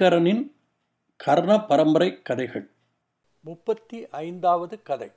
ஐங்கரனின் கர்ண பரம்பரை கதைகள். முப்பத்தி ஐந்தாவது கதை.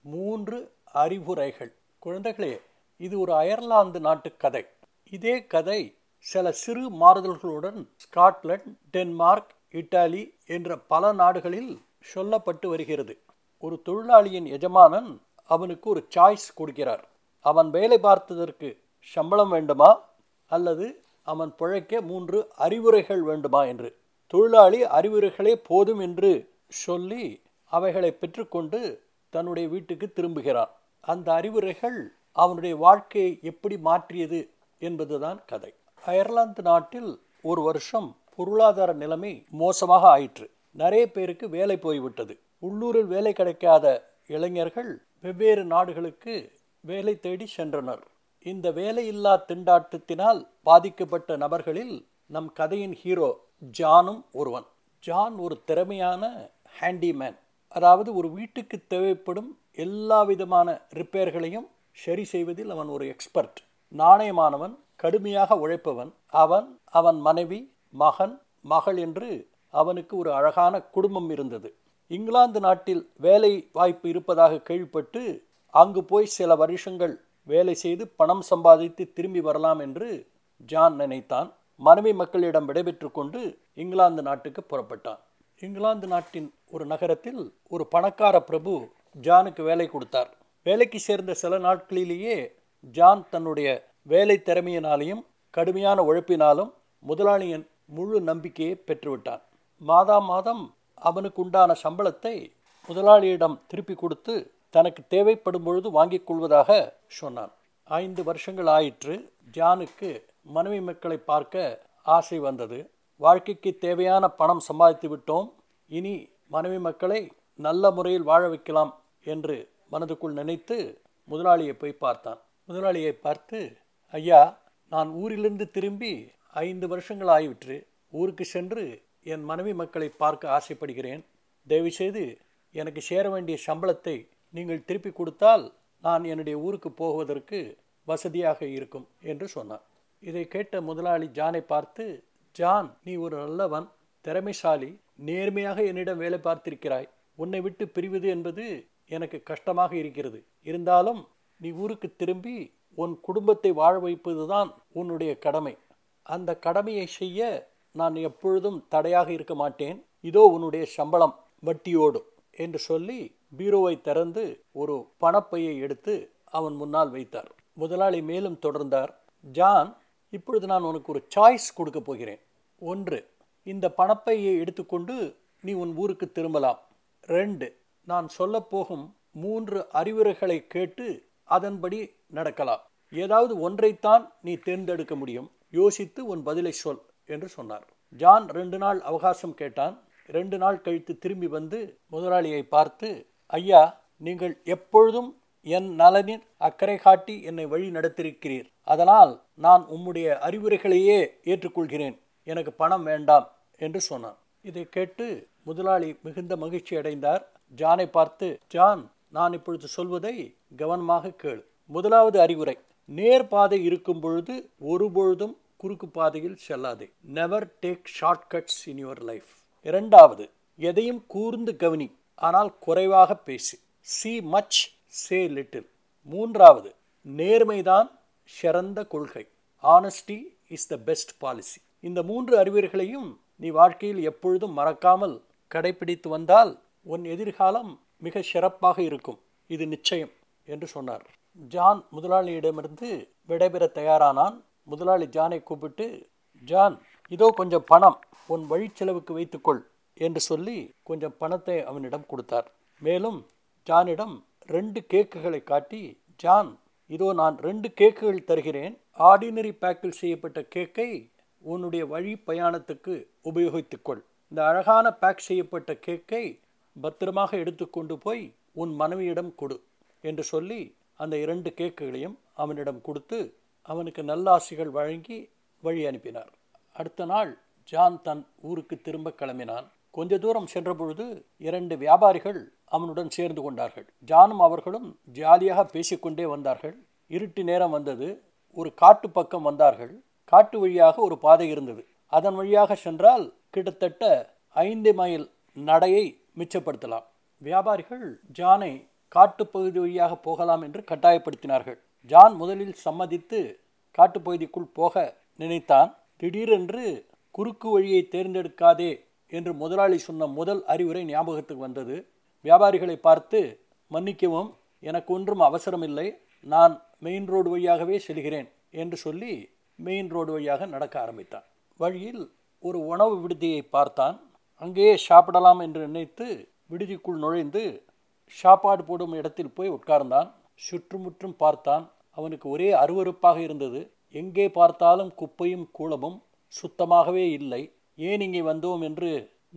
மூன்று அறிவுரைகள். குழந்தைகளே இது ஒரு அயர்லாந்து நாட்டு கதை. இதே கதை சில சிறு மாறுதல்களுடன் ஸ்காட்லாந்து டென்மார்க் இட்டாலி என்ற பல நாடுகளில் சொல்லப்பட்டு வருகிறது. ஒரு தொழிலாளியின் எஜமானன் அவனுக்கு ஒரு சாய்ஸ் கொடுக்கிறார். அவன் வேலை பார்த்ததற்கு சம்பளம் வேண்டுமா? அல்லது அவன் பிழைக்க மூன்று அறிவுரைகள் வேண்டுமா? என்று. தொழிலாளி அறிவுரைகளே போதும் என்று சொல்லி அவைகளை பெற்றுக்கொண்டு தன்னுடைய வீட்டுக்கு திரும்புகிறான் அந்த அறிவுரைகள் அவனுடைய வாழ்க்கையை எப்படி மாற்றியது என்பதுதான் கதை. அயர்லாந்து நாட்டில் ஒரு வருஷம் பொருளாதார நிலைமை மோசமாக ஆயிற்று. நிறைய பேருக்கு வேலை போய்விட்டது. உள்ளூரில் வேலை கிடைக்காத இளைஞர்கள் வெவ்வேறு நாடுகளுக்கு வேலை தேடி சென்றனர். இந்த வேலையில்லா திண்டாட்டத்தினால் பாதிக்கப்பட்ட நபர்களில் நம் கதையின் ஹீரோ ஜானும் ஒருவன். ஜான் ஒரு திறமையான ஹேண்டிமேன். அதாவது ஒரு வீட்டுக்கு தேவைப்படும் எல்லா விதமான ரிப்பேர்களையும் சரி செய்வதில் அவன் ஒரு எக்ஸ்பர்ட். நாணயமானவன் கடுமையாக உழைப்பவன். அவன் அவன் மனைவி மகன் மகள் என்று அவனுக்கு ஒரு அழகான குடும்பம் இருந்தது. இங்கிலாந்து நாட்டில் வேலை வாய்ப்பு இருப்பதாக கேள்விப்பட்டு அங்கு போய் சில வருஷங்கள் வேலை செய்து பணம் சம்பாதித்து திரும்பி வரலாம் என்று ஜான் நினைத்தான். மனைவி மக்களிடம் விடைபெற்று கொண்டு இங்கிலாந்து நாட்டுக்கு புறப்பட்டான். இங்கிலாந்து நாட்டின் ஒரு நகரத்தில் ஒரு பணக்கார பிரபு ஜானுக்கு வேலை கொடுத்தார். வேலைக்கு சேர்ந்த சில நாட்களிலேயே ஜான் தன்னுடைய வேலை திறமையினாலையும் கடுமையான உழைப்பினாலும் முதலாளியின் முழு நம்பிக்கையை பெற்றுவிட்டான். மாதா மாதம் அவனுக்கு உண்டான சம்பளத்தை முதலாளியிடம் திருப்பி கொடுத்து தனக்கு தேவைப்படும் பொழுது வாங்கிக் கொள்வதாக சொன்னான். ஐந்து வருஷங்கள் ஆயிற்று ஜானுக்கு மனைவி மக்களை பார்க்க ஆசை வந்தது. வாழ்க்கைக்கு தேவையான பணம் சம்பாதித்து விட்டோம். இனி மனைவி மக்களை நல்ல முறையில் வாழ வைக்கலாம் என்று மனதுக்குள் நினைத்து முதலாளியை போய் பார்த்தான். முதலாளியை பார்த்து ஐயா நான் ஊரிலிருந்து திரும்பி ஐந்து வருஷங்கள் ஆகிவிற்று ஊருக்கு சென்று என் மனைவி மக்களை பார்க்க ஆசைப்படுகிறேன். தயவுசெய்து எனக்கு சேர வேண்டிய சம்பளத்தை நீங்கள் திருப்பி கொடுத்தால் நான் என்னுடைய ஊருக்கு போவதற்கு வசதியாக இருக்கும் என்று சொன்னான். இதை கேட்ட முதலாளி ஜானை பார்த்து ஜான் நீ ஒரு நல்லவன் திறமைசாலி நேர்மையாக என்னிடம் வேலை பார்த்திருக்கிறாய். உன்னை விட்டு பிரிவது என்பது எனக்கு கஷ்டமாக இருக்கிறது. இருந்தாலும் நீ ஊருக்கு திரும்பி உன் குடும்பத்தை வாழ வைப்பதுதான் உன்னுடைய கடமை. அந்த கடமையை செய்ய நான் எப்பொழுதும் தடையாக இருக்க மாட்டேன். இதோ உன்னுடைய சம்பளம் வட்டியோடு என்று சொல்லி பீரோவை திறந்து ஒரு பணப்பையை எடுத்து அவன் முன்னால் வைத்தார். முதலாளி மேலும் தொடர்ந்தார் ஜான் இப்பொழுது நான் உனக்கு ஒரு சாய்ஸ் கொடுக்க போகிறேன். ஒன்று இந்த பணப்பையை எடுத்துக்கொண்டு நீ உன் ஊருக்கு திரும்பலாம். ரெண்டு நான் சொல்லப்போகும் மூன்று அறிவுரைகளை கேட்டு அதன்படி நடக்கலாம். ஏதாவது ஒன்றைத்தான் நீ தேர்ந்தெடுக்க முடியும். யோசித்து உன் பதிலை சொல் என்று சொன்னார். ஜான் ரெண்டு நாள் அவகாசம் கேட்டான். ரெண்டு நாள் கழித்து திரும்பி வந்து முதலாளியை பார்த்து ஐயா நீங்கள் எப்பொழுதும் என் நலனின் அக்கறை காட்டி என்னை வழி நடத்திருக்கிறீர் அதனால் நான் உம்முடைய அறிவுரைகளையே ஏற்றுக்கொள்கிறேன். எனக்கு பணம் வேண்டாம் என்று சொன்னான். இதை கேட்டு முதலாளி மிகுந்த மகிழ்ச்சி அடைந்தார். ஜானை பார்த்து ஜான் நான் இப்பொழுது சொல்வதை கவனமாக கேளு. முதலாவது அறிவுரை நேர் பாதை இருக்கும் பொழுது ஒருபொழுதும் குறுக்கு பாதையில் செல்லாதே. Never take short cuts in your life இரண்டாவது எதையும் கூர்ந்து கவனி ஆனால் குறைவாக பேசு. சி மச் சே லிட்டில் மூன்றாவது நேர்மைதான் சிறந்த கொள்கை. Honesty is the best policy இந்த மூன்று அறிவியர்களையும் நீ வாழ்க்கையில் எப்பொழுதும் மறக்காமல் கடைபிடித்து வந்தால் உன் எதிர்காலம் மிக சிறப்பாக இருக்கும். இது நிச்சயம் என்று சொன்னார். ஜான் முதலாளியிடமிருந்து விடைபெற தயாரானான். முதலாளி ஜானை கூப்பிட்டு ஜான் இதோ கொஞ்சம் பணம் உன் வழிச்செலவுக்கு வைத்துக்கொள் என்று சொல்லி கொஞ்சம் பணத்தை அவனிடம் கொடுத்தார். மேலும் ஜானிடம் ரெண்டு கேக்குகளை காட்டி ஜான் இதோ நான் ரெண்டு கேக்குகள் தருகிறேன். ஆர்டினரி பேக்கில் செய்யப்பட்ட கேக்கை உன்னுடைய வழி பயணத்துக்கு உபயோகித்துக்கொள். இந்த அழகான பேக் செய்யப்பட்ட கேக்கை பத்திரமாக எடுத்துக்கொண்டு போய் உன் மனைவியிடம் கொடு என்று சொல்லி அந்த இரண்டு கேக்குகளையும் அவனிடம் கொடுத்து அவனுக்கு நல்லாசிகள் வழங்கி வழி அனுப்பினார். அடுத்த நாள் ஜான் தன் ஊருக்கு திரும்ப கிளம்பினான். கொஞ்ச தூரம் சென்றபொழுது இரண்டு வியாபாரிகள் அவனுடன் சேர்ந்து கொண்டார்கள். ஜானும் அவர்களும் ஜாலியாக பேசிக்கொண்டே வந்தார்கள். இருட்டு நேரம் வந்தது. ஒரு காட்டு பக்கம் வந்தார்கள். காட்டு வழியாக ஒரு பாதை இருந்தது. அதன் வழியாக சென்றால் கிட்டத்தட்ட ஐந்து மைல் நடையை மிச்சப்படுத்தலாம். வியாபாரிகள் ஜானை காட்டுப்பகுதி வழியாக போகலாம் என்று கட்டாயப்படுத்தினார்கள். ஜான் முதலில் சம்மதித்து காட்டுப்பகுதிக்குள் போக நினைத்தான். திடீரென்று குறுக்கு வழியை தேர்ந்தெடுக்காதே என்று முதலாளி சொன்ன முதல் அறிவுரை ஞாபகத்துக்கு வந்தது. வியாபாரிகளை பார்த்து மன்னிக்கவும் எனக்கு ஒன்றும் அவசரமில்லை. நான் மெயின் ரோடு வழியாகவே செல்கிறேன் என்று சொல்லி மெயின் ரோடு வழியாக நடக்க ஆரம்பித்தான். வழியில் ஒரு உணவு விடுதியை பார்த்தான். அங்கேயே சாப்பிடலாம் என்று நினைத்து விடுதிக்குள் நுழைந்து சாப்பாடு போடும் இடத்தில் போய் உட்கார்ந்தான். சுற்றுமுற்றும் பார்த்தான். அவனுக்கு ஒரே அருவருப்பாக இருந்தது. எங்கே பார்த்தாலும் குப்பையும் கூலமும் சுத்தமாகவே இல்லை. ஏன் இங்கே வந்தோம்? என்று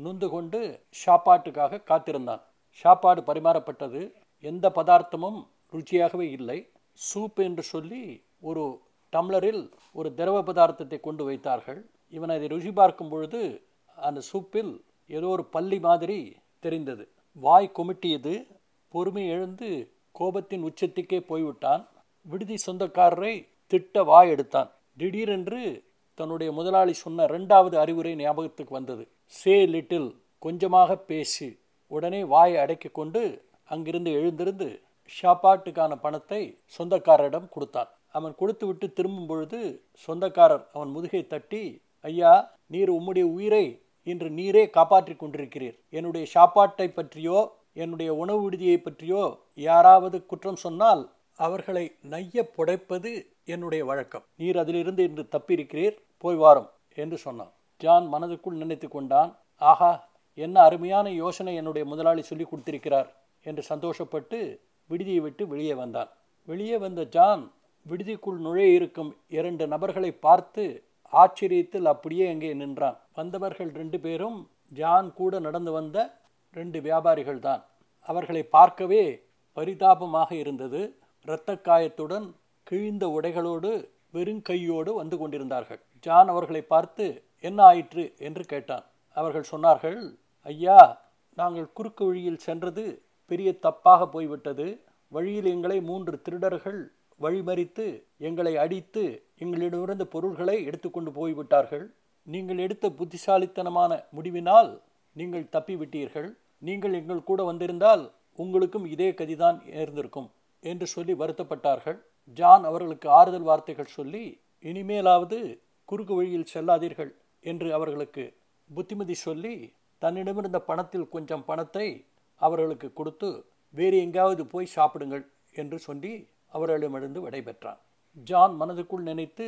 நொந்து கொண்டு சாப்பாட்டுக்காக காத்திருந்தான். சாப்பாடு பரிமாறப்பட்டது. எந்த பதார்த்தமும் ருச்சியாகவே இல்லை. சூப் என்று சொல்லி ஒரு டம்ளரில் ஒரு திரவ பதார்த்தத்தை கொண்டு வைத்தார்கள். இவன் அதை ருசி பார்க்கும் பொழுது அந்த சூப்பில் ஏதோ ஒரு பள்ளி மாதிரி தெரிந்தது. வாய் குமிட்டியது. பொறுமை எழுந்து கோபத்தின் உச்சத்துக்கே போய்விட்டான். விடுதி சொந்தக்காரரை திட்ட வாய் எடுத்தான். திடீரென்று தன்னுடைய முதலாளி சொன்ன ரெண்டாவது அறிவுரை ஞாபகத்துக்கு வந்தது. சே லிட்டில் கொஞ்சமாக பேசு. உடனே வாயை அடைக்க கொண்டு அங்கிருந்து எழுந்திருந்து ஷாப்பாட்டுக்கான பணத்தை சொந்தக்காரரிடம் கொடுத்தான். அவன் கொடுத்து விட்டு திரும்பும் பொழுது சொந்தக்காரர் அவன் முதுகை தட்டி ஐயா நீர் உம்முடைய உயிரை இன்று நீரே காப்பாற்றிக் கொண்டிருக்கிறீர். என்னுடைய சாப்பாட்டை பற்றியோ என்னுடைய உணவு விடுதியை பற்றியோ யாராவது குற்றம் சொன்னால் அவர்களை நைய புடைப்பது என்னுடைய வழக்கம். நீர் அதிலிருந்து இன்று தப்பியிருக்கிறீர். போய் வாரும் என்று சொன்னான். ஜான் மனதுக்குள் நினைத்து கொண்டான். ஆஹா என்ன அருமையான யோசனை என்னுடைய முதலாளி சொல்லி கொடுத்திருக்கிறார் என்று சந்தோஷப்பட்டு விடுதியை விட்டு வெளியே வந்தான். வெளியே வந்த ஜான் விடுதிக்குள் நுழைய இருக்கும் இரண்டு நபர்களை பார்த்து ஆச்சரியத்தில் அப்படியே அங்கே நின்றான். வந்தவர்கள் ரெண்டு பேரும் ஜான் கூட நடந்து வந்த ரெண்டு வியாபாரிகள் தான் அவர்களை பார்க்கவே பரிதாபமாக இருந்தது. இரத்த காயத்துடன் கிழிந்த உடைகளோடு வெறுங்கையோடு வந்து கொண்டிருந்தார்கள். ஜான் அவர்களை பார்த்து என்ன ஆயிற்று? என்று கேட்டான். அவர்கள் சொன்னார்கள் ஐயா நாங்கள் குறுக்கு வழியில் சென்றது பெரிய தப்பாக போய்விட்டது. வழியில் எங்களை மூன்று திருடர்கள் வழிமறித்து எங்களை அடித்து எங்களிடமிருந்த பொருள்களை எடுத்துக்கொண்டு போய்விட்டார்கள். நீங்கள் எடுத்த புத்திசாலித்தனமான முடிவினால் நீங்கள் தப்பிவிட்டீர்கள். நீங்கள் எங்கள் கூட வந்திருந்தால் உங்களுக்கும் இதே கதிதான் நேர்ந்திருக்கும் என்று சொல்லி வருத்தப்பட்டார்கள். ஜான் அவர்களுக்கு ஆறுதல் வார்த்தைகள் சொல்லி இனிமேலாவது குறுக்கு வழியில் செல்லாதீர்கள் என்று அவர்களுக்கு புத்திமதி சொல்லி தன்னிடமிருந்த பணத்தில் கொஞ்சம் பணத்தை அவர்களுக்கு கொடுத்து வேறு எங்காவது போய் சாப்பிடுங்கள் என்று சொல்லி அவர்களிடமிருந்து விடைபெற்றான். ஜான் மனதுக்குள் நினைத்து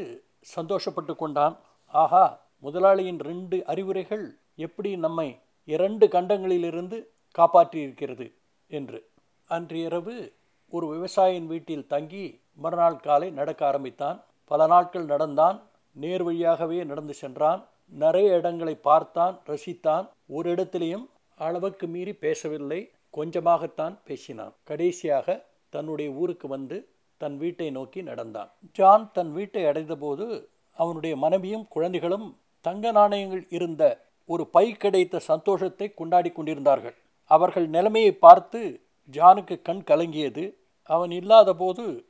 சந்தோஷப்பட்டு கொண்டான். ஆஹா முதலாளியின் ரெண்டு அறிவுரைகள் எப்படி நம்மை இரண்டு கண்டங்களிலிருந்து காப்பாற்றியிருக்கிறது என்று. அன்று இரவு ஒரு விவசாயியின் வீட்டில் தங்கி மறுநாள் காலை நடக்க ஆரம்பித்தான். பல நாட்கள் நடந்தான். நேர் வழியாகவே நடந்து சென்றான். நிறைய இடங்களை பார்த்தான் ரசித்தான். ஒரு இடத்திலையும் அளவுக்கு மீறி பேசவில்லை. கொஞ்சமாகத்தான் பேசினான். கடைசியாக தன்னுடைய ஊருக்கு வந்து தன் வீட்டை நோக்கி நடந்தான். ஜான் தன் வீட்டை அடைந்தபோது அவனுடைய மனைவியும் குழந்தைகளும் தங்க நாணயங்கள் இருந்த ஒரு பை கிடைத்த சந்தோஷத்தை கொண்டாடி கொண்டிருந்தார்கள். அவர்கள் நிலைமையை பார்த்து ஜானுக்கு கண் கலங்கியது. அவன் இல்லாத போது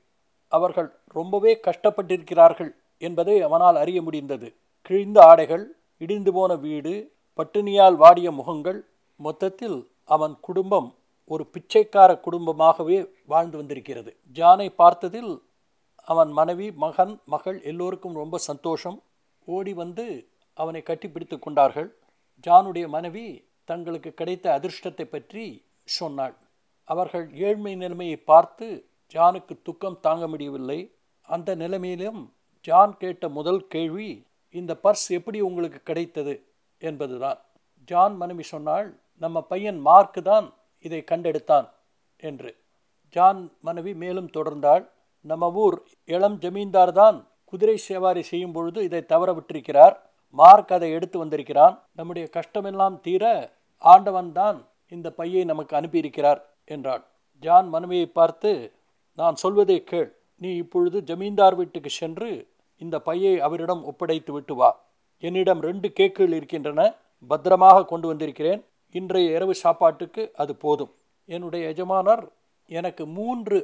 அவர்கள் ரொம்பவே கஷ்டப்பட்டிருக்கிறார்கள் என்பதை அவனால் அறிய முடிந்தது. கிழிந்த ஆடைகள் இடிந்து போன வீடு பட்டினியால் வாடிய முகங்கள் மொத்தத்தில் அவன் குடும்பம் ஒரு பிச்சைக்கார குடும்பமாகவே வாழ்ந்து வந்திருக்கிறது. ஜானை பார்த்ததில் அவன் மனைவி மகன் மகள் எல்லோருக்கும் ரொம்ப சந்தோஷம். ஓடி வந்து அவனை கட்டிப்பிடித்து கொண்டார்கள். ஜானுடைய மனைவி தங்களுக்கு கிடைத்த அதிர்ஷ்டத்தை பற்றி சொன்னாள். அவர்கள் ஏழ்மை நிலைமையை பார்த்து ஜானுக்கு துக்கம் தாங்க முடியவில்லை. அந்த நிலைமையிலும் ஜான் கேட்ட முதல் கேள்வி இந்த பர்ஸ் எப்படி உங்களுக்கு கிடைத்தது என்பதுதான். ஜான் மனைவி சொன்னால் நம்ம பையன் மார்க்கு தான் இதை கண்டெடுத்தான் என்று. ஜான் மனைவி மேலும் தொடர்ந்தாள் நம்ம ஊர் இளம் ஜமீன்தார் தான் குதிரை சேவாரி செய்யும் பொழுது இதை தவற விட்டிருக்கிறார். மார்க் அதை எடுத்து வந்திருக்கிறான். நம்முடைய கஷ்டமெல்லாம் தீர ஆண்டவன் தான் இந்த பையை நமக்கு அனுப்பியிருக்கிறார் என்றாள். ஜான் மனைவியை பார்த்து நான் சொல்வதை கேள். நீ இப்பொழுது ஜமீன்தார் வீட்டுக்கு சென்று இந்த பையை அவரிடம் ஒப்படைத்து விட்டு வா. என்னிடம் ரெண்டு கேக்குகள் இருக்கின்றன பத்திரமாக கொண்டு வந்திருக்கிறேன். இன்றைய இரவு சாப்பாட்டுக்கு அது போதும். என்னுடைய எஜமானர் எனக்கு மூன்று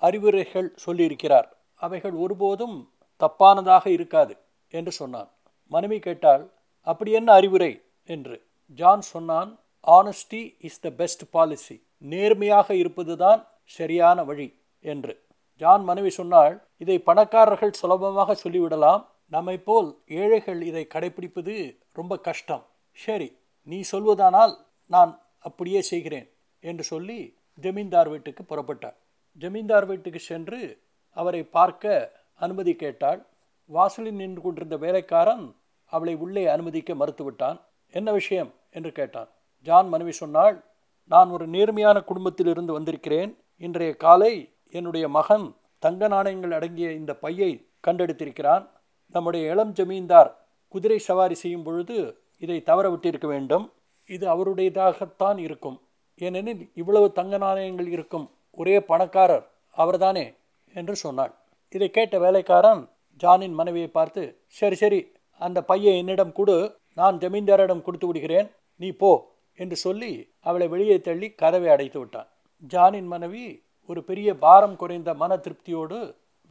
அறிவுரைகள் சொல்லியிருக்கிறார். அவைகள் ஒருபோதும் தப்பானதாக இருக்காது என்று சொன்னான். மனைவி கேட்டால் அப்படி என்ன அறிவுரை? என்று. ஜான் சொன்னான் honesty is the best policy நேர்மையாக இருப்பதுதான் சரியான வழி என்று. ஜான் மனைவி சொன்னாள் இதை பணக்காரர்கள் சுலபமாக சொல்லிவிடலாம். நம்மை போல் ஏழைகள் இதை கடைபிடிப்பது ரொம்ப கஷ்டம். சரி நீ சொல்வதானால் நான் அப்படியே செய்கிறேன் என்று சொல்லி ஜமீன்தார் வீட்டுக்கு புறப்பட்டார். ஜமீன்தார் வீட்டுக்கு சென்று அவரை பார்க்க அனுமதி கேட்டாள். வாசலில் நின்று கொண்டிருந்த வேலைக்காரன் அவளை உள்ளே அனுமதிக்க மறுத்துவிட்டான். என்ன விஷயம்? என்று கேட்டான். ஜான் மனைவி சொன்னாள் நான் ஒரு நேர்மையான குடும்பத்தில் இருந்து வந்திருக்கிறேன். இன்றைய காலை என்னுடைய மகன் தங்க நாணயங்கள் அடங்கிய இந்த பையை கண்டெடுத்திருக்கிறான். நம்முடைய இளம் ஜமீன்தார் குதிரை சவாரி செய்யும் பொழுது இதை தவற விட்டிருக்க வேண்டும். இது அவருடையதாகத்தான் இருக்கும். ஏனெனில் இவ்வளவு தங்க நாணயங்கள் இருக்கும் ஒரே பணக்காரர் அவர்தானே என்று சொன்னாள். இதை கேட்ட வேலைக்காரன் ஜானின் மனைவியை பார்த்து சரி சரி அந்த பையை என்னிடம் கொடு. நான் ஜமீன்தாரிடம் கொடுத்து விடுகிறேன். நீ போ என்று சொல்லி அவளை வெளியே தள்ளி கதவை அடைத்து விட்டான். ஜானின் மனைவி ஒரு பெரிய பாரம் குறைந்த மன திருப்தியோடு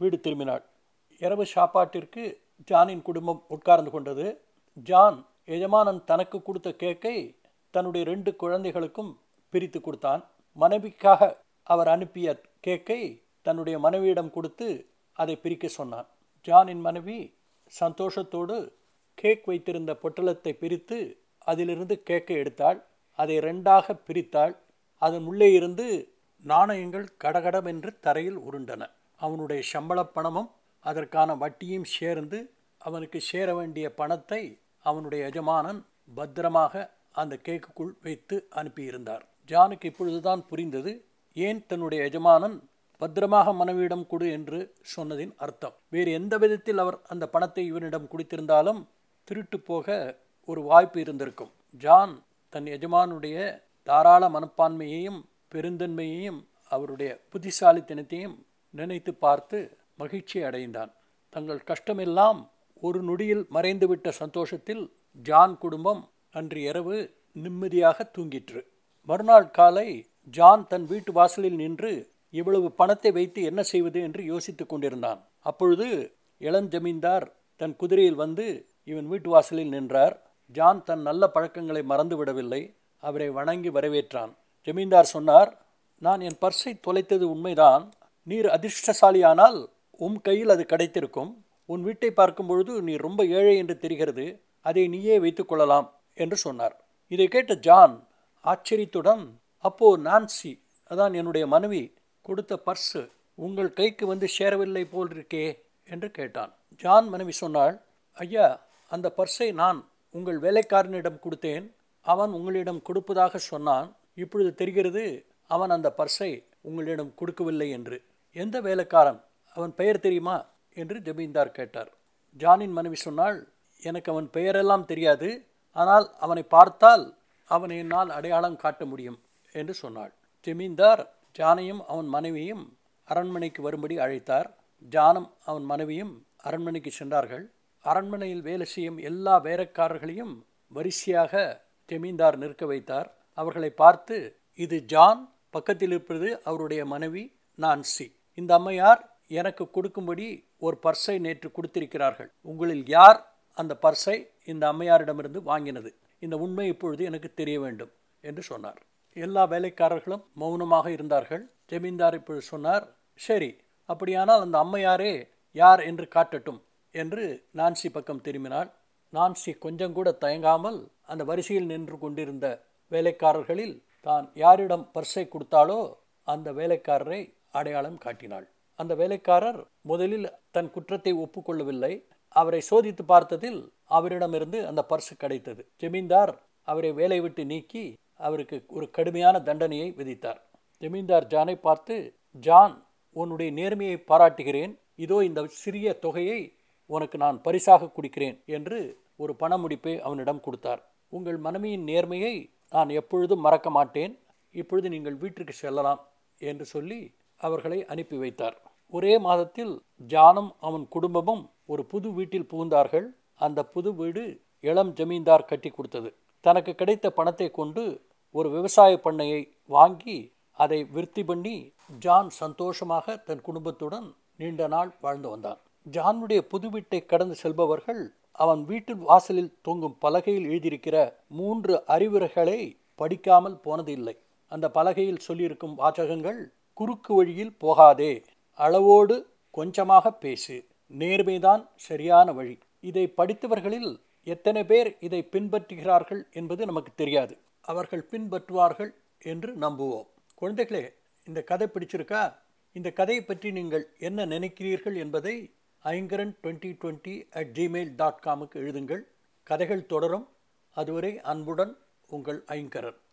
வீடு திரும்பினாள். இரவு சாப்பாட்டிற்கு ஜானின் குடும்பம் உட்கார்ந்து கொண்டது. ஜான் எஜமானன் தனக்கு கொடுத்த கேக்கை தன்னுடைய ரெண்டு குழந்தைகளுக்கும் பிரித்து கொடுத்தான். மனைவிக்காக அவர் அனுப்பிய கேக்கை தன்னுடைய மனைவியிடம் கொடுத்து அதை பிரிக்க சொன்னான். ஜானின் மனைவி சந்தோஷத்தோடு கேக் வைத்திருந்த பொட்டலத்தை பிரித்து அதிலிருந்து கேக்கை எடுத்தாள். அதை ரெண்டாக பிரித்தாள். அதன் உள்ளே இருந்து நாணயங்கள் கடகடவென்று தரையில் உருண்டன. அவனுடைய சம்பள பணமும் அதற்கான வட்டியும் சேர்ந்து அவனுக்கு சேர வேண்டிய பணத்தை அவனுடைய எஜமானன் பத்திரமாக அந்த கேக்குக்குள் வைத்து அனுப்பியிருந்தார். ஜானுக்கு இப்பொழுதுதான் புரிந்தது ஏன் தன்னுடைய எஜமானன் பத்திரமாக மனைவியிடம் கொடு என்று சொன்னதின் அர்த்தம். வேறு எந்த விதத்தில் அவர் அந்த பணத்தை இவனிடம் கொடுத்திருந்தாலும் திருட்டு போக ஒரு வாய்ப்பு இருந்திருக்கும். ஜான் தன் எஜமானுடைய தாராள மனப்பான்மையையும் பெருந்தன்மையையும் அவருடைய புத்திசாலித்தனத்தையும் நினைத்து பார்த்து மகிழ்ச்சி அடைந்தான் தங்கள் கஷ்டமெல்லாம் ஒரு நொடியில் மறைந்துவிட்ட சந்தோஷத்தில் ஜான் குடும்பம் அன்று இரவு நிம்மதியாக தூங்கிற்று. மறுநாள் காலை ஜான் தன் வீட்டு வாசலில் நின்று இவ்வளவு பணத்தை வைத்து என்ன செய்வது என்று யோசித்துக் கொண்டிருந்தான். அப்பொழுது இளம் ஜமீன்தார் தன் குதிரையில் வந்து இவன் வீட்டு வாசலில் நின்றார். ஜான் தன் நல்ல பழக்கங்களை மறந்து விடவில்லை அவரை வணங்கி வரவேற்றான். ஜமீன்தார் சொன்னார் நான் என் பர்ஸை தொலைத்தது உண்மைதான். நீர் அதிர்ஷ்டசாலியானால் உம் கையில் அது கிடைத்திருக்கும். உன் வீட்டை பார்க்கும் பொழுது நீ ரொம்ப ஏழை என்று தெரிகிறது. அதை நீயே வைத்துக் கொள்ளலாம் என்று சொன்னார். இதை கேட்ட ஜான் ஆச்சரியத்துடன் அப்போ நான்சி அதான் என்னுடைய மனைவி கொடுத்த பர்ஸு உங்கள் கைக்கு வந்து சேரவில்லை போல் இருக்கே என்று கேட்டான். ஜான் மனைவி சொன்னாள் ஐயா அந்த பர்ஸை நான் உங்கள் வேலைக்காரனிடம் கொடுத்தேன். அவன் உங்களிடம் கொடுப்பதாக சொன்னான். இப்பொழுது தெரிகிறது அவன் அந்த பர்ஸை உங்களிடம் கொடுக்கவில்லை என்று. எந்த வேலைக்காரன்? அவன் பெயர் தெரியுமா? என்று ஜமீன்தார் கேட்டார். ஜானின் மனைவி சொன்னாள் எனக்கு அவன் பெயரெல்லாம் தெரியாது ஆனால் அவனை பார்த்தால் அவனை என்னால் அடையாளம் காட்ட முடியும் என்று சொன்னாள். ஜமீன்தார் ஜானையும் அவன் மனைவியும் அரண்மனைக்கு வரும்படி அழைத்தார். ஜானும் அவன் மனைவியும் அரண்மனைக்கு சென்றார்கள். அரண்மனையில் வேலை செய்யும் எல்லா வேலைக்காரர்களையும் வரிசையாக ஜமீன்தார் நிற்க வைத்தார். அவர்களை பார்த்து இது ஜான் பக்கத்தில் இருப்பது அவருடைய மனைவி நான்சி இந்த அம்மையார் எனக்கு கொடுக்கும்படி ஒரு பர்ஸை நேற்று கொடுத்திருக்கிறார்கள். உங்களில் யார் அந்த பர்ஸை இந்த அம்மையாரிடமிருந்து வாங்கினது? இந்த உண்மை இப்பொழுது எனக்கு தெரிய வேண்டும் என்று சொன்னார். எல்லா வேலைக்காரர்களும் மௌனமாக இருந்தார்கள். ஜமீன்தார் இப்பொழுது சொன்னார் சரி அப்படியானால் அந்த அம்மையாரே யார் என்று காட்டட்டும் என்று நான்சி பக்கம் திரும்பினாள். நான்சி கொஞ்சம் கூட தயங்காமல் அந்த வரிசையில் நின்று கொண்டிருந்த வேலைக்காரர்களில் தான் யாரிடம் பர்ஸை கொடுத்தாலோ அந்த வேலைக்காரரை அடையாளம் காட்டினாள். அந்த வேலைக்காரர் முதலில் தன் குற்றத்தை ஒப்புக்கொள்ளவில்லை. அவரை சோதித்து பார்த்ததில் அவரிடமிருந்து அந்த பர்ஸ் கிடைத்தது. ஜமீன்தார் அவரை வேலை விட்டு நீக்கி அவருக்கு ஒரு கடுமையான தண்டனையை விதித்தார். ஜமீன்தார் ஜானை பார்த்து ஜான் உன்னுடைய நேர்மையை பாராட்டுகிறேன். இதோ இந்த சிறிய தொகையை உனக்கு நான் பரிசாக கொடுக்கிறேன் என்று ஒரு பண முடிப்பை அவனிடம் கொடுத்தார். உங்கள் மனைவியின் நேர்மையை நான் எப்பொழுதும் மறக்க மாட்டேன். இப்பொழுது நீங்கள் வீட்டிற்கு செல்லலாம் என்று சொல்லி அவர்களை அனுப்பி வைத்தார். ஒரே மாதத்தில் ஜானும் அவன் குடும்பமும் ஒரு புது வீட்டில் புகுந்தார்கள். அந்த புது வீடு இளம் ஜமீன்தார் கட்டி கொடுத்தது. தனக்கு கிடைத்த பணத்தை கொண்டு ஒரு விவசாய பண்ணையை வாங்கி அதை விருத்தி பண்ணி ஜான் சந்தோஷமாக தன் குடும்பத்துடன் நீண்ட நாள் வாழ்ந்து வந்தான் ஜானுடைய புது வீட்டை கடந்து செல்பவர்கள் அவன் வீட்டு வாசலில் தொங்கும் பலகையில் எழுதியிருக்கிற மூன்று அறிவுரைகளை படிக்காமல் போனதில்லை. அந்த பலகையில் சொல்லியிருக்கும் வாசகங்கள் குறுக்கு வழியில் போகாதே அளவோடு கொஞ்சமாக பேசு நேர்மைதான் சரியான வழி. இதை படித்தவர்களில் எத்தனை பேர் இதை பின்பற்றுகிறார்கள் என்பது நமக்கு தெரியாது. அவர்கள் பின்பற்றுவார்கள் என்று நம்புவோம். குழந்தைகளே இந்த கதை பிடிச்சிருக்கா? இந்த கதையை பற்றி நீங்கள் என்ன நினைக்கிறீர்கள் என்பதை Aingaran twenty twenty at Gmail dot காமுக்கு எழுதுங்கள். கதைகள் தொடரும். அதுவரை அன்புடன் உங்கள் ஐங்கரன்.